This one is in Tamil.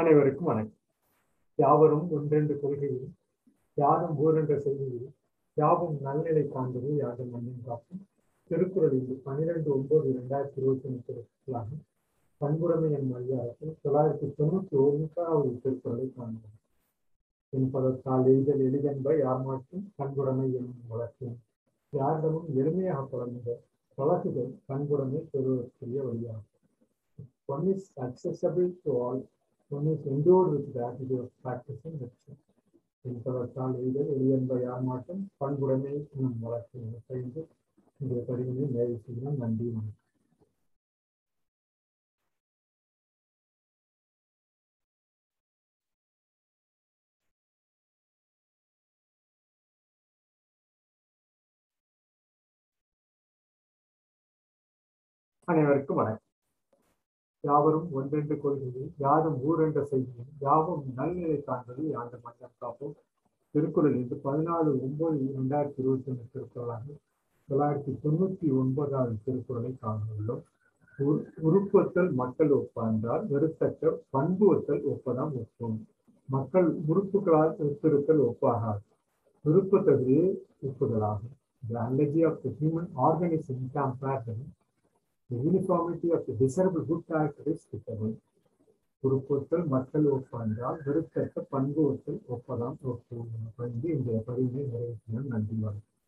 அனைவருக்கும் வணக்கம். யாவரும் ஒன்றென்று கொள்கையிலும் யாரும் ஊரென்ற செய்தியிலும் யாவும் நல்நிலை காண்பது யாரும் மண்ணின் காப்பும் திருக்குறளில் பன்னிரெண்டு ஒன்பது இரண்டாயிரத்தி இருபத்தி ஒன்று திருக்குறளாக பண்புடைமை என் அதிகாரத்தில் தொள்ளாயிரத்தி தொண்ணூத்தி ஒன்றாவது திருக்குறளை காண்போம். என்பதற்கால் எய்தல் எளிதென்ப யார் மாற்றும் பண்புடைமை என்னும் வளர்க்கும். யாரிடமும் எளிமையாக தொடர்ந்த பழகுதல் பண்புடைமை பெறுவதற்குரிய வழியாகும். One is acceptable to all one is endured with the attitude of practicing action. என்பதற்கால் எய்தல் எளியன்ப யார் மாற்றம் பண்புடைமை என்னும் வழக்கியம் செய்து இந்த பதிவினை நிறைவு செய்கிறோம் நன்றி வணக்கம். அனைவருக்கும் வணக்கம். யாவரும் ஒன்றென்று கொள்கையில் யாரும் ஊரென்ற செய்தியில் யாவும் நல்நிலை காண்பது யாண்டு மன்றம் காப்போம் திருக்குறள் என்று பதினாலு ஒன்பது இரண்டாயிரத்தி இருபத்தி ஒன்று திருக்குறளாக தொள்ளாயிரத்தி தொண்ணூத்தி ஒன்பதாவது திருக்குறளை காணவுள்ளோம். உருப்பத்தல் மக்கள் ஒப்பந்தால் வெறுத்தற்ற பண்பு ஒத்தல் ஒப்பதாம் ஒப்போம். மக்கள் உறுப்புகளால் ஒத்திருத்தல் ஒப்பாகாது. விருப்பத்தது ஒப்புதலாகும். The analogy of the human organism the uniformity of the desirable good characteristics is உறுப்புத்தல் மக்கள் ஒப்பாண்டால் வெறுக்கற்ற பண்பு ஒத்தல் ஒப்பதாம் ஒப்பு இந்த பதிவினை நிறைவேற்றினால் நன்றி. வணக்கம்